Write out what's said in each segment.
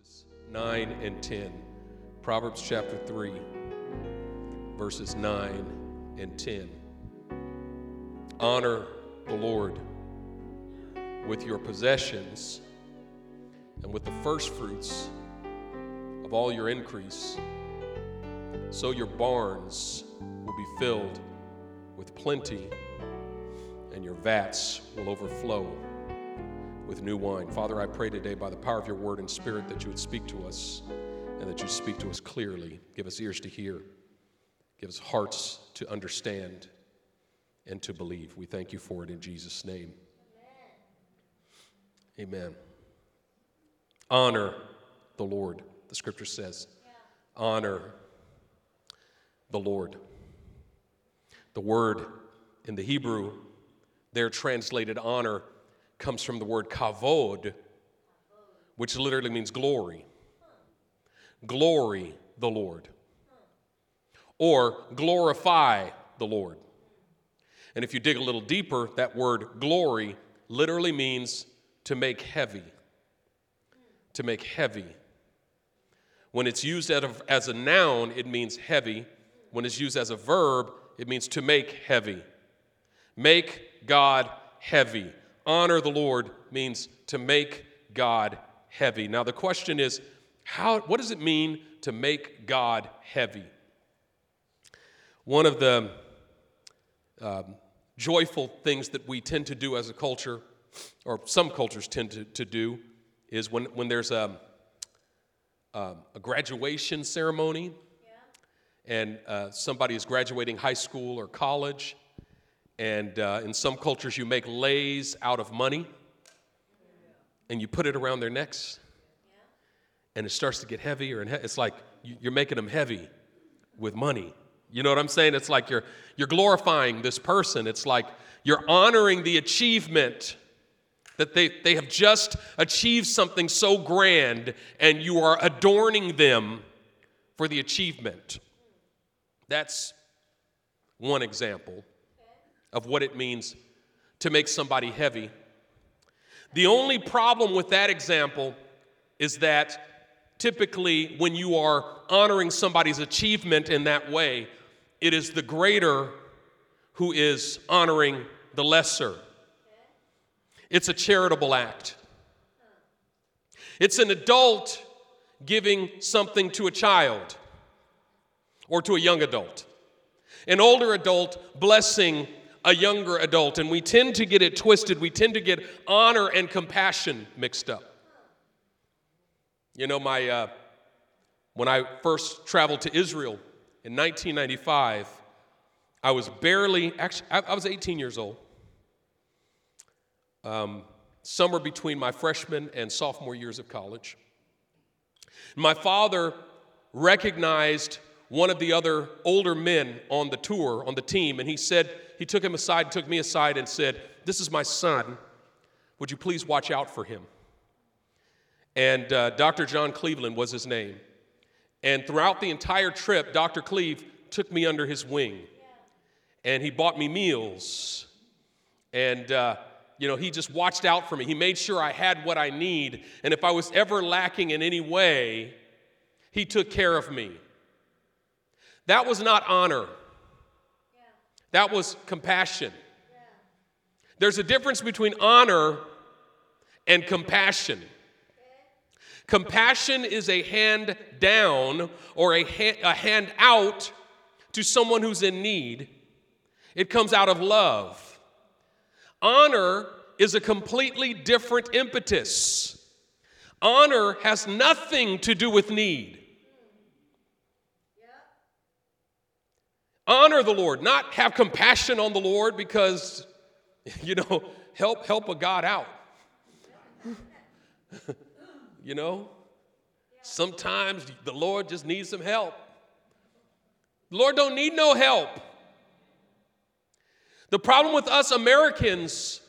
verses 9 and 10. Proverbs chapter 3, verses 9 and 10. Honor the Lord with your possessions and with the first fruits of all your increase, so your barns will be filled with plenty and your vats will overflow with new wine. Father, I pray today by the power of your word and spirit that you would speak to us and that you speak to us clearly. Give us ears to hear, give us hearts to understand and to believe. We thank you for it in Jesus' name. Amen. Amen. Honor the Lord, the scripture says. Yeah. Honor the Lord. The word in the Hebrew, there translated honor, comes from the word kavod, which literally means glory. Glory the Lord. Or glorify the Lord. And if you dig a little deeper, that word glory literally means to make heavy. To make heavy. When it's used as a noun, it means heavy. When it's used as a verb, it means to make heavy. Make God heavy honor the Lord means to make God heavy. Now, the question is, how, what does it mean to make God heavy? One of the um, joyful things that we tend to do as a culture, or some cultures tend to, to do, is when, when there's a, a, a graduation ceremony yeah. and uh, somebody is graduating high school or college, and uh, in some cultures, you make leis out of money and you put it around their necks. And it starts to get heavier. And he- it's like you're making them heavy with money. You know what I'm saying? It's like you're, you're glorifying this person. It's like you're honoring the achievement that they, they have just achieved something so grand and you are adorning them for the achievement. That's one example of what it means to make somebody heavy. The only problem with that example is that typically when you are honoring somebody's achievement in that way, it is the greater who is honoring the lesser. It's a charitable act. It's an adult giving something to a child or to a young adult, an older adult blessing a younger adult, and we tend to get it twisted. We tend to get honor and compassion mixed up. You know, my uh, when I first traveled to Israel in 1995, I was barely actually I, I was 18 years old. Um, somewhere between my freshman and sophomore years of college. My father recognized one of the other older men on the tour, on the team, and he said, he took him aside, took me aside, and said, This is my son. Would you please watch out for him? And uh, Dr. John Cleveland was his name. And throughout the entire trip, Dr. Cleve took me under his wing. And he bought me meals. And, uh, you know, he just watched out for me. He made sure I had what I need. And if I was ever lacking in any way, he took care of me. That was not honor, that was compassion. There's a difference between honor and compassion. Compassion is a hand down or a hand, a hand out to someone who's in need. It comes out of love. Honor is a completely different impetus. Honor has nothing to do with need. Honor the Lord, not have compassion on the Lord because, you know, help help a God out. you know, sometimes the Lord just needs some help. The Lord don't need no help. The problem with us Americans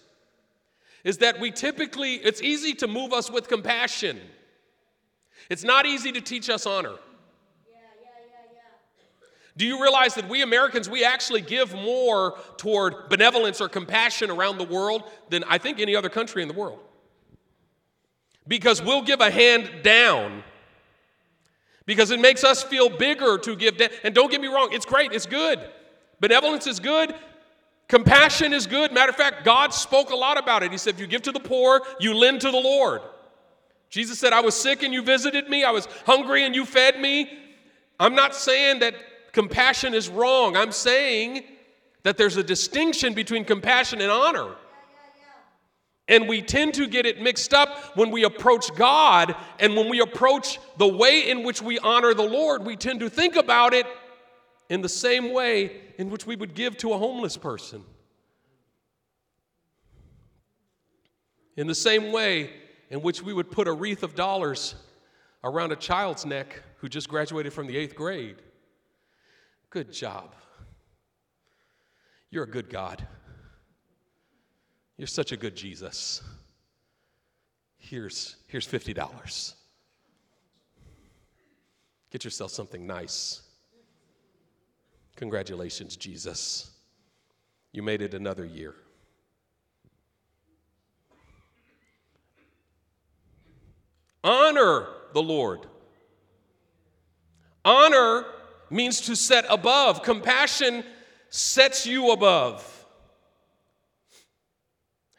is that we typically, it's easy to move us with compassion. It's not easy to teach us honor. Do you realize that we Americans, we actually give more toward benevolence or compassion around the world than I think any other country in the world? because we'll give a hand down because it makes us feel bigger to give down. And don't get me wrong, it's great, it's good. Benevolence is good. Compassion is good. Matter of fact, God spoke a lot about it. He said, if you give to the poor, you lend to the Lord. Jesus said, I was sick and you visited me. I was hungry and you fed me. I'm not saying that compassion is wrong. I'm saying that there's a distinction between compassion and honor. And we tend to get it mixed up when we approach God and when we approach the way in which we honor the Lord, we tend to think about it in the same way in which we would give to a homeless person. In the same way in which we would put a wreath of dollars around a child's neck who just graduated from the eighth grade. Good job. You're a good God. You're such a good Jesus. Here's, here's $50. Get yourself something nice. Congratulations, Jesus. You made it another year. Honor the Lord. Honor means to set above. Compassion sets you above.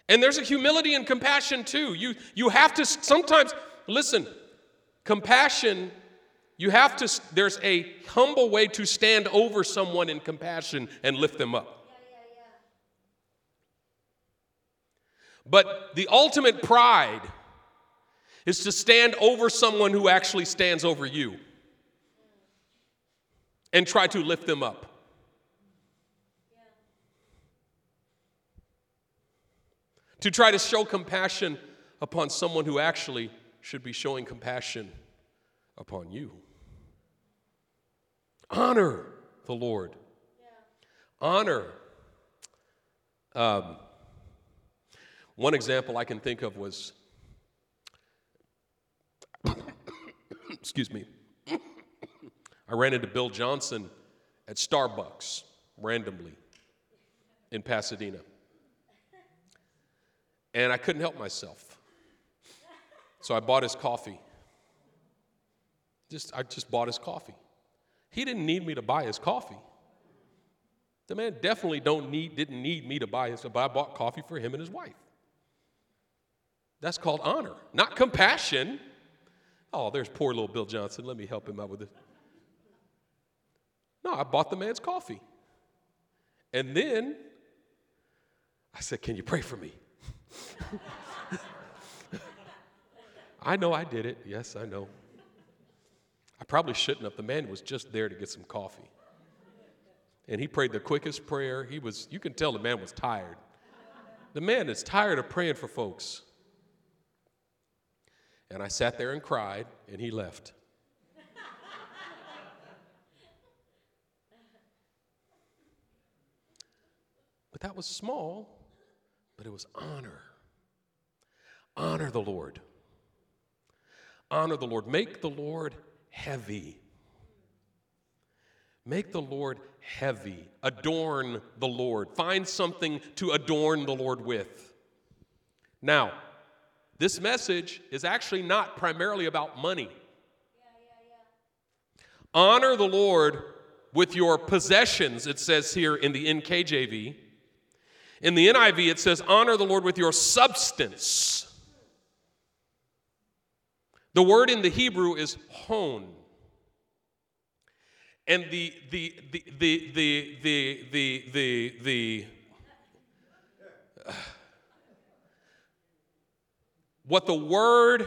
And there's a humility and compassion too. You, you have to sometimes, listen, compassion, you have to, there's a humble way to stand over someone in compassion and lift them up. But the ultimate pride is to stand over someone who actually stands over you and try to lift them up. To try to show compassion upon someone who actually should be showing compassion upon you. Honor the Lord. Yeah. Honor. Um, one example I can think of was excuse me, I ran into Bill Johnson at Starbucks randomly in Pasadena. And I couldn't help myself. So I bought his coffee. Just, I just bought his coffee. He didn't need me to buy his coffee. The man definitely don't need, didn't need me to buy his, but I bought coffee for him and his wife. That's called honor, not compassion. Oh, there's poor little Bill Johnson. Let me help him out with this. No, I bought the man's coffee. And then I said, Can you pray for me? I know I did it. Yes, I know. I probably shouldn't have. The man was just there to get some coffee. And he prayed the quickest prayer. He was, you can tell the man was tired. The man is tired of praying for folks. And I sat there and cried, and he left. That was small, but it was honor. Honor the Lord. Honor the Lord. Make the Lord heavy. Make the Lord heavy. Adorn the Lord. Find something to adorn the Lord with. Now, this message is actually not primarily about money. Honor the Lord with your possessions, it says here in the NKJV. In the NIV, it says, honor the Lord with your substance. The word in the Hebrew is hon. And the, the, the, the, the, the, the, the, the, what the word,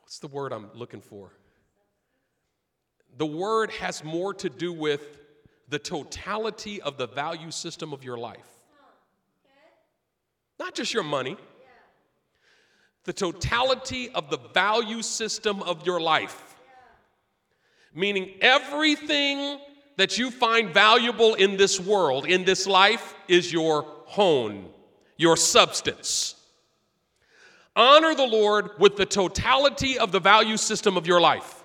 what's the word I'm looking for? The word has more to do with the totality of the value system of your life. Not just your money, the totality of the value system of your life. Meaning, everything that you find valuable in this world, in this life, is your hon, your substance. Honor the Lord with the totality of the value system of your life.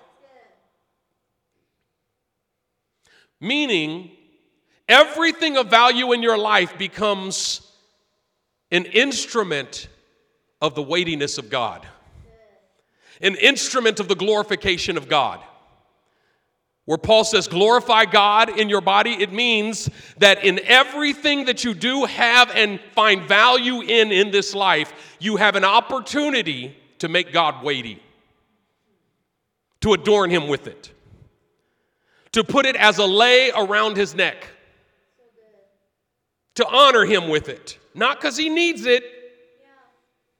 Meaning, everything of value in your life becomes an instrument of the weightiness of God. an instrument of the glorification of God. Where Paul says, glorify God in your body, it means that in everything that you do have and find value in in this life, you have an opportunity to make God weighty, to adorn him with it, to put it as a lei around his neck, to honor him with it. Not because he needs it,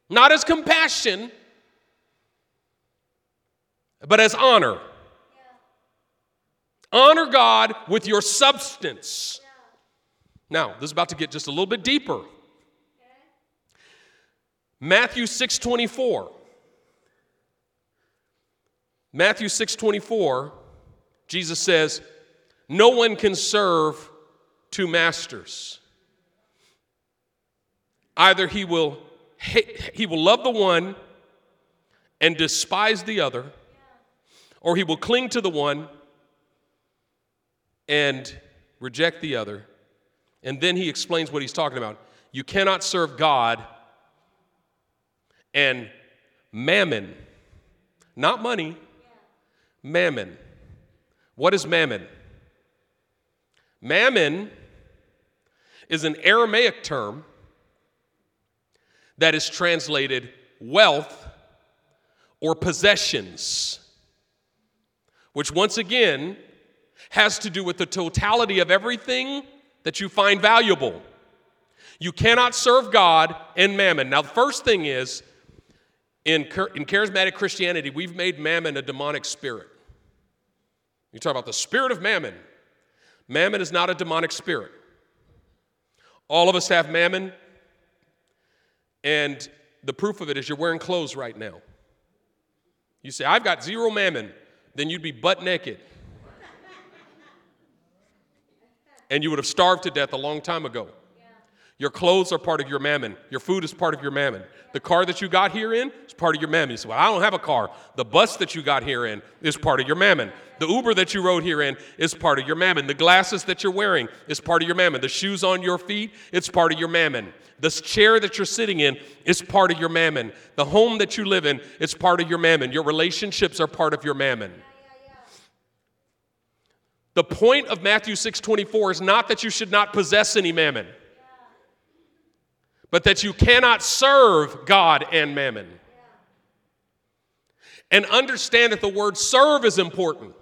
not as compassion, but as honor. Honor God with your substance. Now, this is about to get just a little bit deeper. Matthew 6:24. Matthew 6:24, Jesus says, "No one can serve two masters. Either he will hate, he will love the one and despise the other, or he will cling to the one and reject the other. And then he explains what he's talking about. You cannot serve God and mammon, not money, mammon. What is mammon? Mammon is an Aramaic term that is translated wealth or possessions, which once again has to do with the totality of everything that you find valuable. You cannot serve God and mammon. Now, the first thing is in, in charismatic Christianity, we've made mammon a demonic spirit. You talk about the spirit of mammon. Mammon is not a demonic spirit. All of us have mammon, and the proof of it is you're wearing clothes right now. You say, I've got zero mammon, then you'd be butt naked. and you would have starved to death a long time ago. Your clothes are part of your mammon. Your food is part of your mammon. The car that you got here in is part of your mammon. You say, Well, I don't have a car. The bus that you got here in is part of your mammon. The Uber that you rode here in is part of your mammon. The glasses that you're wearing is part of your mammon. The shoes on your feet, it's part of your mammon. The chair that you're sitting in is part of your mammon. The home that you live in is part of your mammon. Your relationships are part of your mammon. The point of Matthew 6:24 is not that you should not possess any mammon, but that you cannot serve God and mammon. And understand that the word serve is important.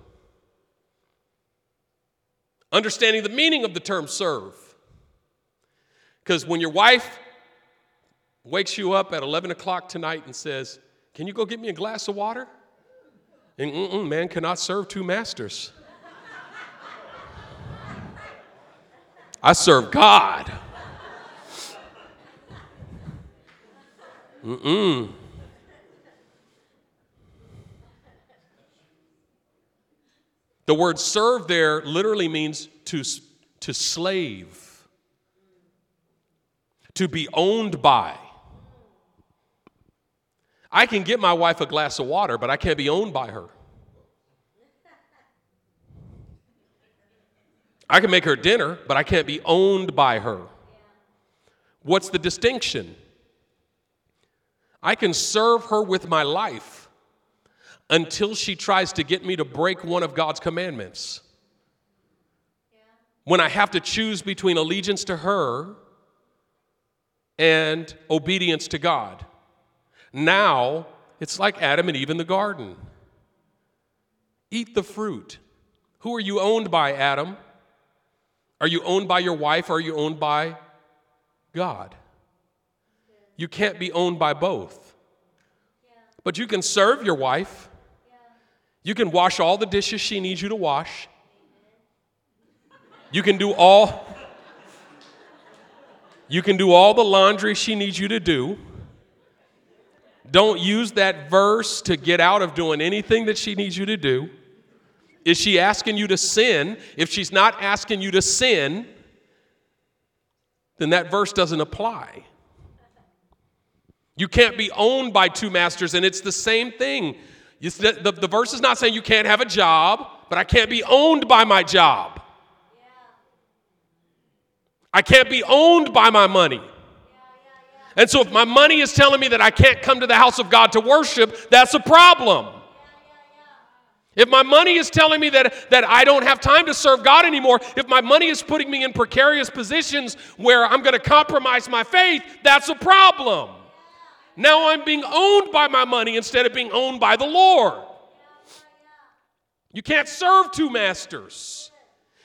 Understanding the meaning of the term serve. Because when your wife wakes you up at 11 o'clock tonight and says, Can you go get me a glass of water? And man cannot serve two masters. I serve God. Mm-mm. The word serve there literally means to, to slave, to be owned by. I can get my wife a glass of water, but I can't be owned by her. I can make her dinner, but I can't be owned by her. What's the distinction? I can serve her with my life until she tries to get me to break one of God's commandments. When I have to choose between allegiance to her and obedience to God. Now, it's like Adam and Eve in the garden. Eat the fruit. Who are you owned by, Adam? Are you owned by your wife or are you owned by God? You can't be owned by both. But you can serve your wife. You can wash all the dishes she needs you to wash. You can do all You can do all the laundry she needs you to do. Don't use that verse to get out of doing anything that she needs you to do. Is she asking you to sin? If she's not asking you to sin, then that verse doesn't apply. You can't be owned by two masters, and it's the same thing. The, the, the, verse is not saying you can't have a job, but I can't be owned by my job. I can't be owned by my money. And so, if my money is telling me that I can't come to the house of God to worship, that's a problem. If my money is telling me that, that I don't have time to serve God anymore, if my money is putting me in precarious positions where I'm going to compromise my faith, that's a problem. Now I'm being owned by my money instead of being owned by the Lord. You can't serve two masters.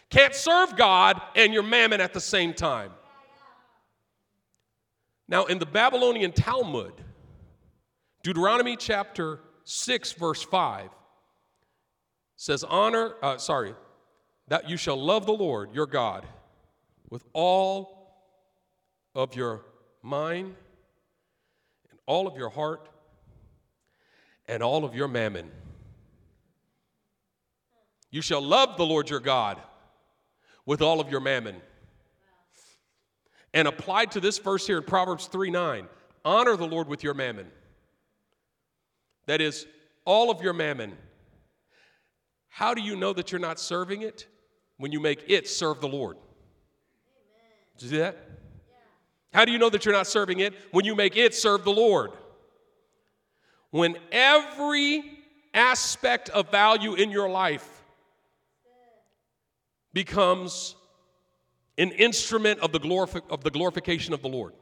Can't serve God and your mammon at the same time. Now, in the Babylonian Talmud, Deuteronomy chapter 6, verse 5 says, Honor, uh, sorry, that you shall love the Lord your God with all of your mind and all of your heart and all of your mammon. You shall love the Lord your God with all of your mammon. And applied to this verse here in Proverbs 3 9, honor the Lord with your mammon. That is, all of your mammon. How do you know that you're not serving it? When you make it serve the Lord. Did you see that? How do you know that you're not serving it? When you make it serve the Lord. When every aspect of value in your life becomes an instrument of the, glorifi- of the glorification of the Lord.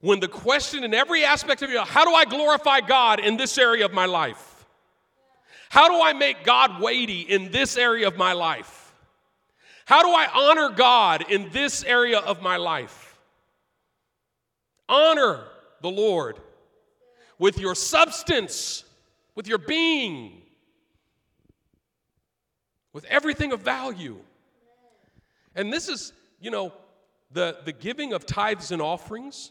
When the question in every aspect of your life, how do I glorify God in this area of my life? How do I make God weighty in this area of my life? How do I honor God in this area of my life? Honor the Lord with your substance, with your being, with everything of value. And this is, you know, the, the giving of tithes and offerings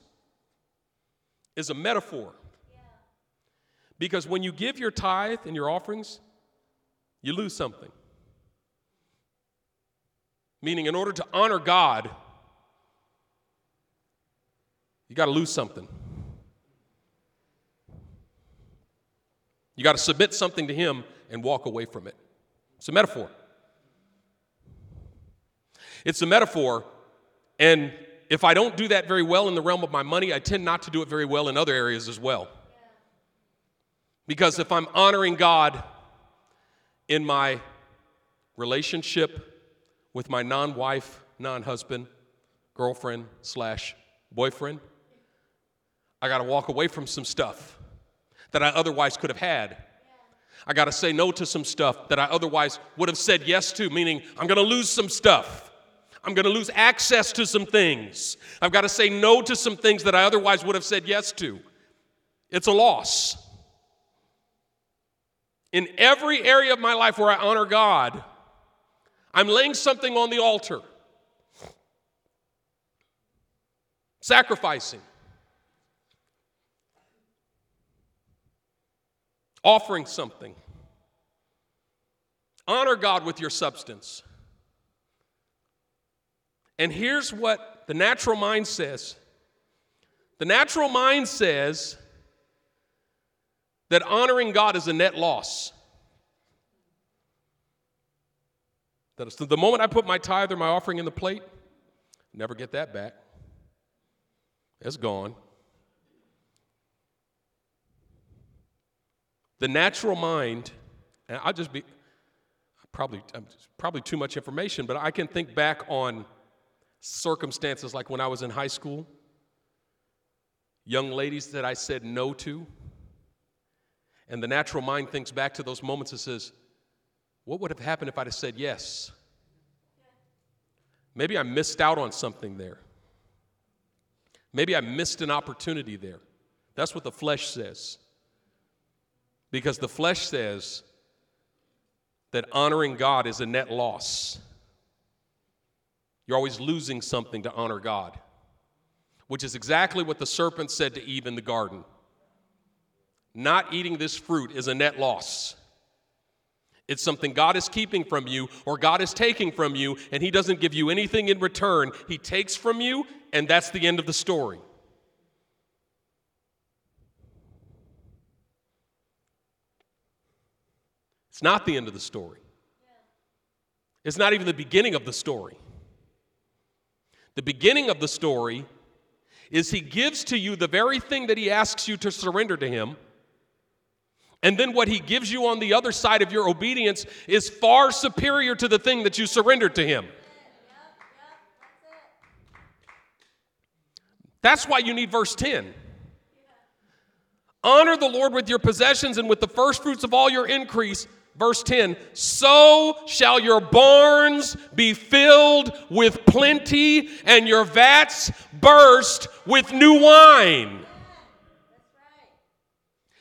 is a metaphor. Because when you give your tithe and your offerings, you lose something. Meaning, in order to honor God, you got to lose something. You got to submit something to Him and walk away from it. It's a metaphor. It's a metaphor, and if I don't do that very well in the realm of my money, I tend not to do it very well in other areas as well. Because if I'm honoring God in my relationship with my non wife, non husband, girlfriend, slash boyfriend, I got to walk away from some stuff that I otherwise could have had I got to say no to some stuff that I otherwise would have said yes to, meaning I'm going to lose some stuff. I'm going to lose access to some things. I've got to say no to some things that I otherwise would have said yes to. It's a loss. In every area of my life where I honor God, I'm laying something on the altar, sacrificing. Offering something. Honor God with your substance. And here's what the natural mind says the natural mind says that honoring God is a net loss. That the moment I put my tithe or my offering in the plate, never get that back. It's gone. The natural mind, and I'll just be probably uh, probably too much information, but I can think back on circumstances like when I was in high school, young ladies that I said no to. And the natural mind thinks back to those moments and says, What would have happened if I'd have said yes? Maybe I missed out on something there. Maybe I missed an opportunity there. That's what the flesh says. Because the flesh says that honoring God is a net loss. You're always losing something to honor God, which is exactly what the serpent said to Eve in the garden. Not eating this fruit is a net loss. It's something God is keeping from you or God is taking from you, and He doesn't give you anything in return. He takes from you, and that's the end of the story. It's not the end of the story. It's not even the beginning of the story. The beginning of the story is He gives to you the very thing that He asks you to surrender to Him. And then what He gives you on the other side of your obedience is far superior to the thing that you surrendered to Him. That's why you need verse 10. Honor the Lord with your possessions and with the first fruits of all your increase. Verse 10 So shall your barns be filled with plenty, and your vats burst with new wine.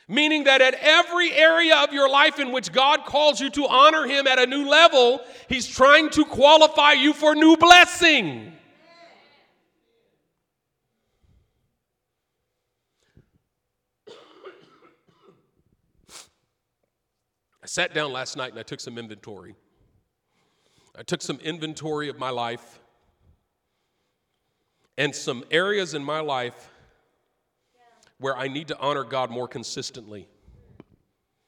Meaning that at every area of your life in which God calls you to honor Him at a new level, He's trying to qualify you for new blessing. Sat down last night and I took some inventory. I took some inventory of my life and some areas in my life where I need to honor God more consistently.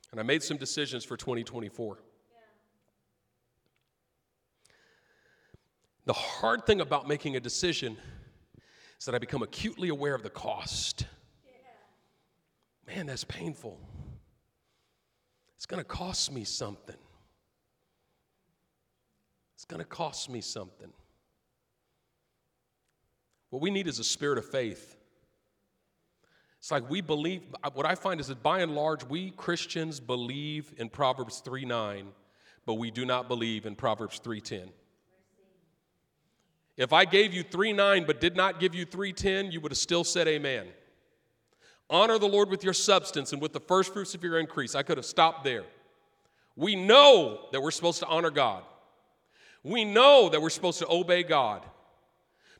And I made some decisions for 2024. The hard thing about making a decision is that I become acutely aware of the cost. Man, that's painful. It's going to cost me something. It's going to cost me something. What we need is a spirit of faith. It's like we believe, what I find is that by and large, we Christians believe in Proverbs 3 9, but we do not believe in Proverbs 3:10. If I gave you 3 9 but did not give you 3:10, you would have still said amen. Honor the Lord with your substance and with the first fruits of your increase. I could have stopped there. We know that we're supposed to honor God. We know that we're supposed to obey God.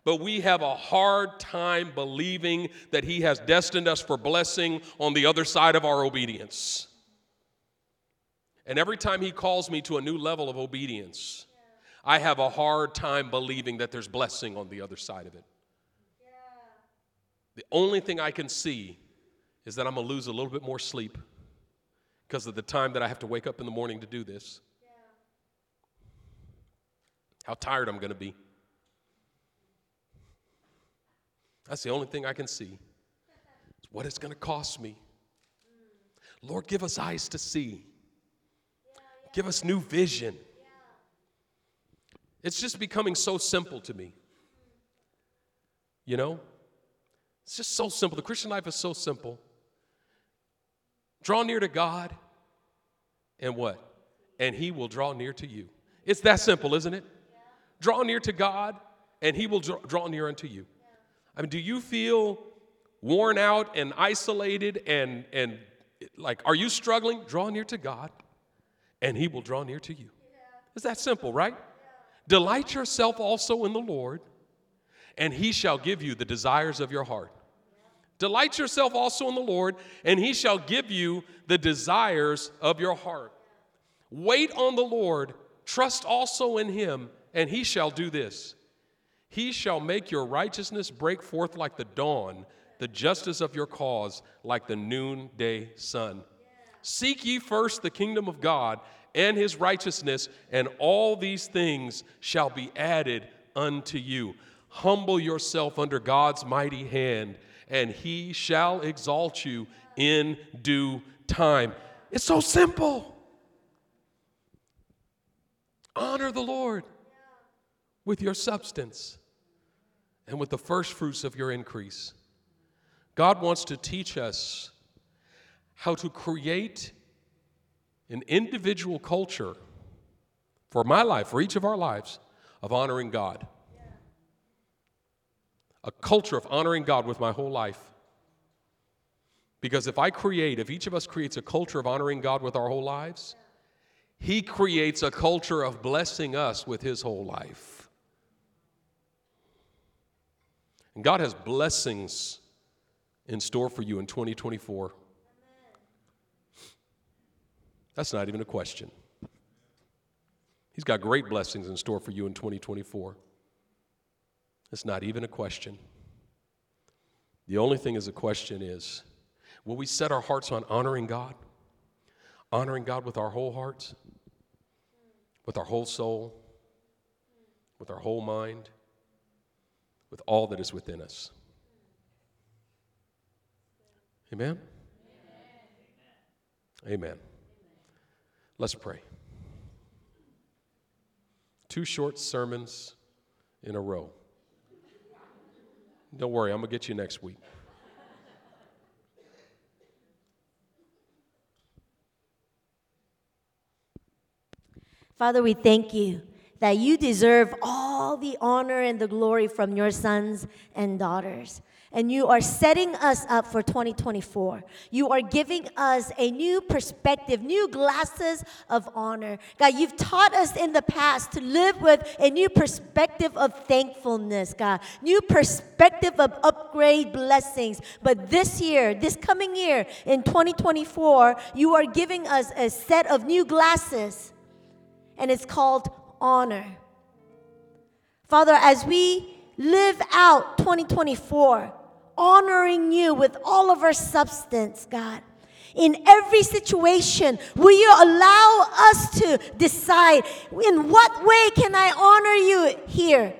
But we have a hard time believing that He has destined us for blessing on the other side of our obedience. And every time He calls me to a new level of obedience, I have a hard time believing that there's blessing on the other side of it. The only thing I can see is that I'm going to lose a little bit more sleep because of the time that I have to wake up in the morning to do this. How tired I'm going to be. That's the only thing I can see. It's what it's going to cost me. Mm. Lord, give us eyes to see. Yeah, yeah. Give us new vision. It's just becoming so simple to me. You know? It's just so simple. The Christian life is so simple. Draw near to God, and what? And He will draw near to you. It's that simple, isn't it? Draw near to God, and He will draw near unto you. I mean, do you feel worn out and isolated and, and like, are you struggling? Draw near to God, and He will draw near to you. It's that simple, right? Delight yourself also in the Lord, and He shall give you the desires of your heart. Delight yourself also in the Lord, and he shall give you the desires of your heart. Wait on the Lord, trust also in him, and he shall do this. He shall make your righteousness break forth like the dawn, the justice of your cause like the noonday sun. Seek ye first the kingdom of God and his righteousness, and all these things shall be added unto you. Humble yourself under God's mighty hand and he shall exalt you in due time. It's so simple. Honor the Lord with your substance and with the first fruits of your increase. God wants to teach us how to create an individual culture for my life, for each of our lives, of honoring God a culture of honoring God with my whole life. Because if I create, if each of us creates a culture of honoring God with our whole lives, He creates a culture of blessing us with His whole life. And God has blessings in store for you in 2024. That's not even a question. He's got great blessings in store for you in 2024. It's not even a question. The only thing is a question is will we set our hearts on honoring God? Honoring God with our whole hearts, with our whole soul, with our whole mind, with all that is within us. Amen? Amen. Let's pray. Two short sermons in a row. Don't worry, I'm going to get you next week. Father, we thank you that you deserve all the honor and the glory from your sons and daughters. And you are setting us up for 2024. You are giving us a new perspective, new glasses of honor. God, you've taught us in the past to live with a new perspective of thankfulness, God, new perspective of upgrade blessings. But this year, this coming year, in 2024, you are giving us a set of new glasses, and it's called honor. Father, as we live out 2024, honoring you with all of our substance, God. In every situation, will you allow us to decide in what way can I honor you here?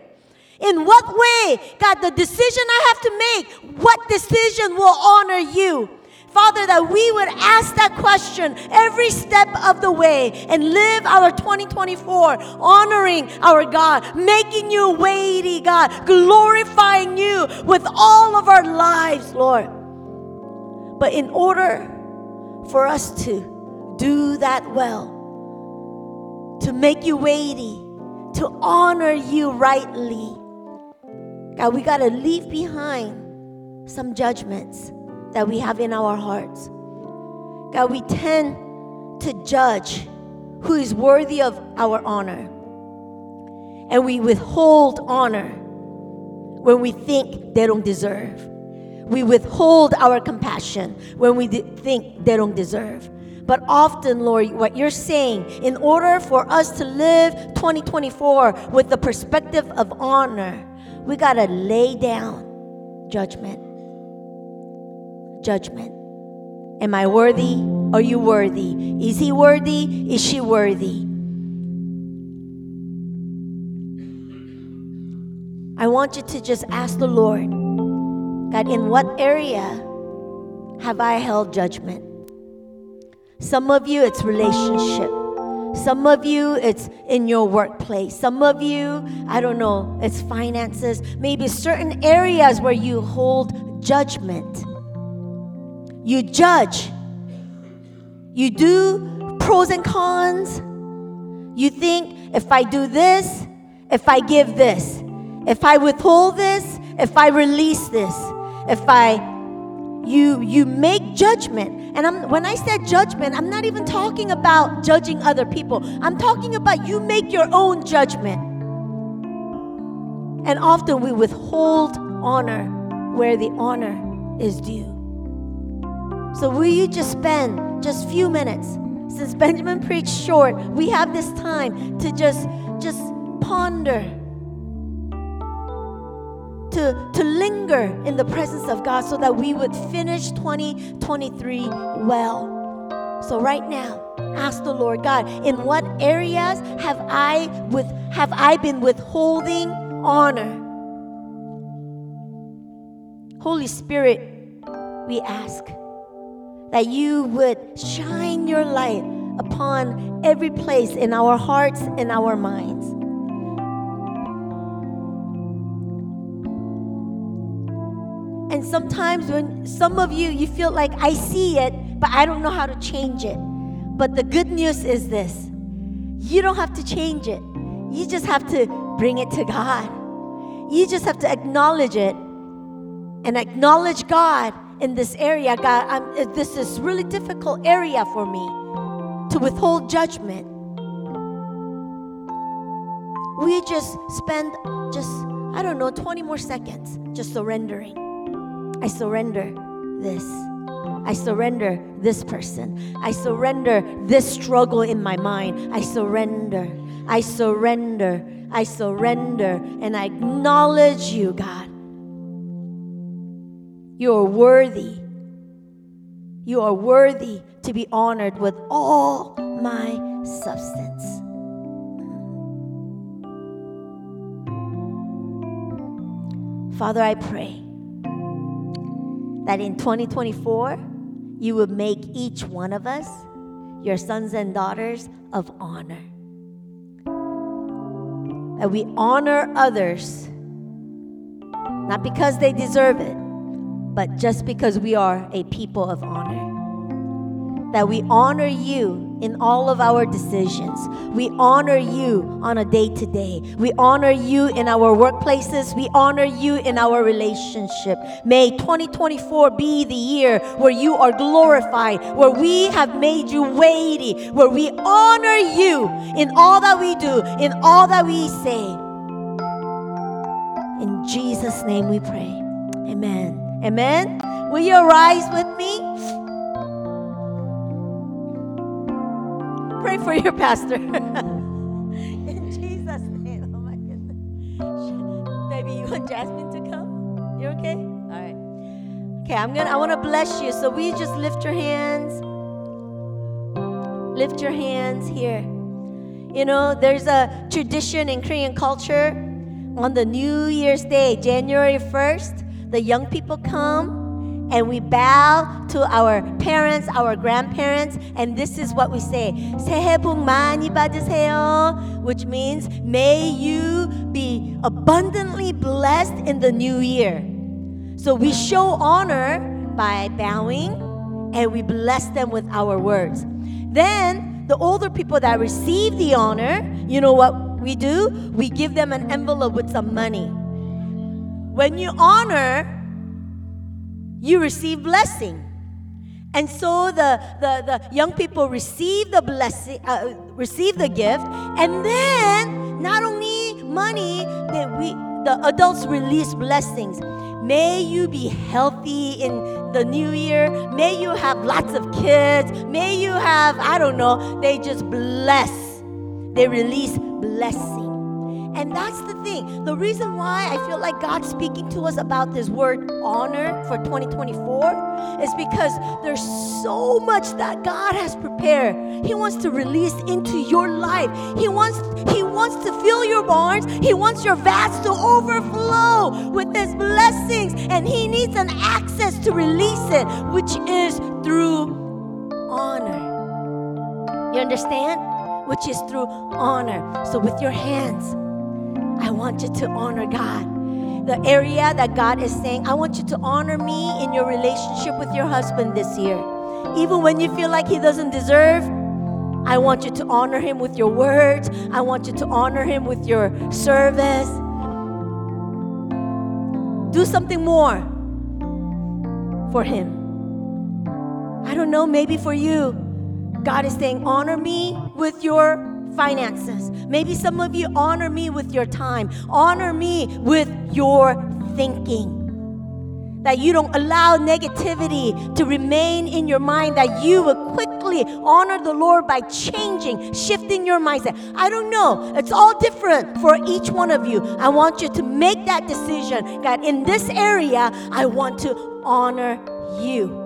In what way, God, the decision I have to make, what decision will honor you? Father, that we would ask that question every step of the way and live our 2024 honoring our God, making you weighty, God, glorifying you with all of our lives, Lord. But in order for us to do that well, to make you weighty, to honor you rightly, God, we got to leave behind some judgments that we have in our hearts. God, we tend to judge who is worthy of our honor. And we withhold honor when we think they don't deserve. We withhold our compassion when we think they don't deserve. But often, Lord, what you're saying, in order for us to live 2024 with the perspective of honor, we got to lay down judgment judgment. Am I worthy? Are you worthy? Is he worthy? Is she worthy? I want you to just ask the Lord, God, in what area have I held judgment? Some of you, it's relationship. Some of you, it's in your workplace. Some of you, I don't know, it's finances. Maybe certain areas where you hold judgment. You judge. You do pros and cons. You think if I do this, if I give this, if I withhold this, if I release this, if I you you make judgment. And I'm, when I said judgment, I'm not even talking about judging other people. I'm talking about you make your own judgment. And often we withhold honor where the honor is due. So will you just spend just few minutes? Since Benjamin preached short, we have this time to just just ponder. To, to linger in the presence of God so that we would finish 2023 well. So right now, ask the Lord God, in what areas have I with have I been withholding honor? Holy Spirit, we ask that you would shine your light upon every place in our hearts and our minds. And sometimes when some of you you feel like I see it, but I don't know how to change it. But the good news is this. You don't have to change it. You just have to bring it to God. You just have to acknowledge it and acknowledge God in this area, God, I'm, this is really difficult area for me to withhold judgment. We just spend just, I don't know, 20 more seconds just surrendering. I surrender this. I surrender this person. I surrender this struggle in my mind. I surrender. I surrender. I surrender. And I acknowledge you, God. You are worthy. You are worthy to be honored with all my substance. Father, I pray that in 2024, you would make each one of us your sons and daughters of honor. That we honor others, not because they deserve it, but just because we are a people of honor. That we honor you in all of our decisions. We honor you on a day to day. We honor you in our workplaces. We honor you in our relationship. May 2024 be the year where you are glorified, where we have made you weighty, where we honor you in all that we do, in all that we say. In Jesus' name we pray. Amen. Amen. Will you rise with me? Pray for your pastor. In Jesus' name. Oh my goodness. Maybe you want Jasmine to come? You okay? All right. Okay, I'm gonna I wanna bless you. So we just lift your hands. Lift your hands here. You know, there's a tradition in Korean culture on the New Year's Day, January 1st, the young people come and we bow to our parents, our grandparents, and this is what we say: 새해 복 많이 받으세요, which means may you be abundantly blessed in the new year. So we show honor by bowing and we bless them with our words. Then the older people that receive the honor, you know what we do? We give them an envelope with some money. When you honor, you receive blessing. And so the, the, the young people receive the blessing, uh, receive the gift, and then not only money, that we the adults release blessings. May you be healthy in the new year. May you have lots of kids. May you have, I don't know, they just bless. They release blessing. And that's the thing. The reason why I feel like God's speaking to us about this word honor for 2024 is because there's so much that God has prepared. He wants to release into your life. He wants he wants to fill your barns. He wants your vats to overflow with his blessings and he needs an access to release it, which is through honor. You understand? Which is through honor. So with your hands I want you to honor God. The area that God is saying, I want you to honor me in your relationship with your husband this year. Even when you feel like he doesn't deserve, I want you to honor him with your words. I want you to honor him with your service. Do something more for him. I don't know, maybe for you, God is saying, honor me with your finances. Maybe some of you honor me with your time, honor me with your thinking. That you don't allow negativity to remain in your mind, that you will quickly honor the Lord by changing, shifting your mindset. I don't know. It's all different for each one of you. I want you to make that decision that in this area, I want to honor you.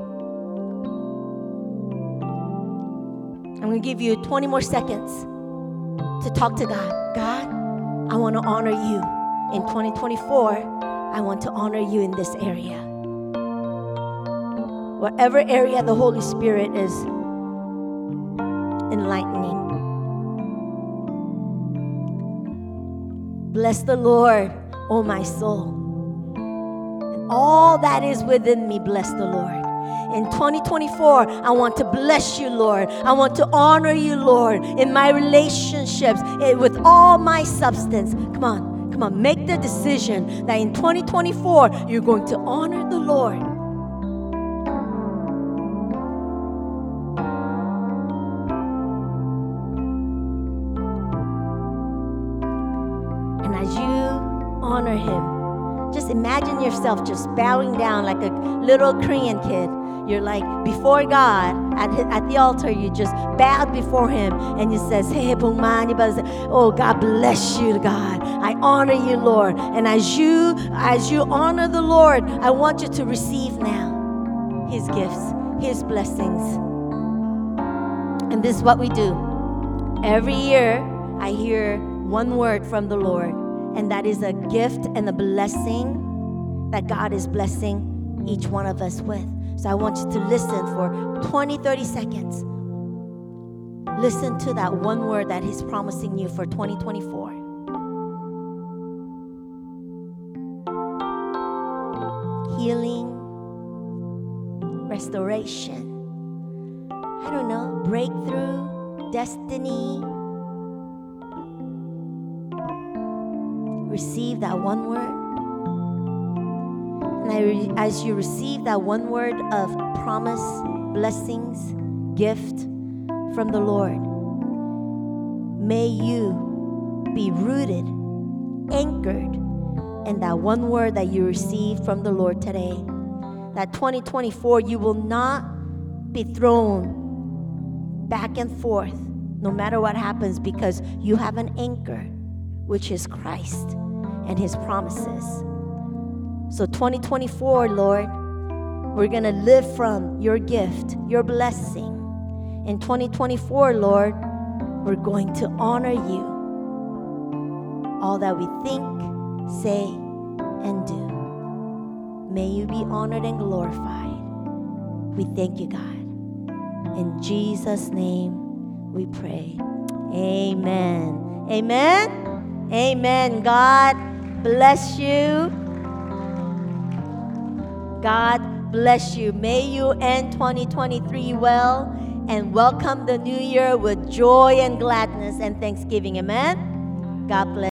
I'm going to give you 20 more seconds to talk to God. God, I want to honor you. In 2024, I want to honor you in this area. Whatever area the Holy Spirit is enlightening. Bless the Lord, O my soul. And all that is within me, bless the Lord. In 2024, I want to bless you, Lord. I want to honor you, Lord, in my relationships, eh, with all my substance. Come on, come on, make the decision that in 2024, you're going to honor the Lord. And as you honor him, just imagine yourself just bowing down like a little Korean kid you're like before God at, at the altar, you just bowed before Him and you says, Hey, Oh, God bless you, God. I honor you, Lord. And as you as you honor the Lord, I want you to receive now His gifts, His blessings. And this is what we do. Every year, I hear one word from the Lord, and that is a gift and a blessing that God is blessing each one of us with. So I want you to listen for 20, 30 seconds. Listen to that one word that He's promising you for 2024. Healing, restoration, I don't know, breakthrough, destiny. Receive that one word. And I re- as you receive that one word of promise, blessings, gift from the Lord, may you be rooted, anchored in that one word that you received from the Lord today. That 2024, you will not be thrown back and forth no matter what happens because you have an anchor, which is Christ and his promises. So, 2024, Lord, we're going to live from your gift, your blessing. In 2024, Lord, we're going to honor you. All that we think, say, and do. May you be honored and glorified. We thank you, God. In Jesus' name we pray. Amen. Amen. Amen. God bless you. God bless you. May you end 2023 well and welcome the new year with joy and gladness and thanksgiving. Amen. God bless.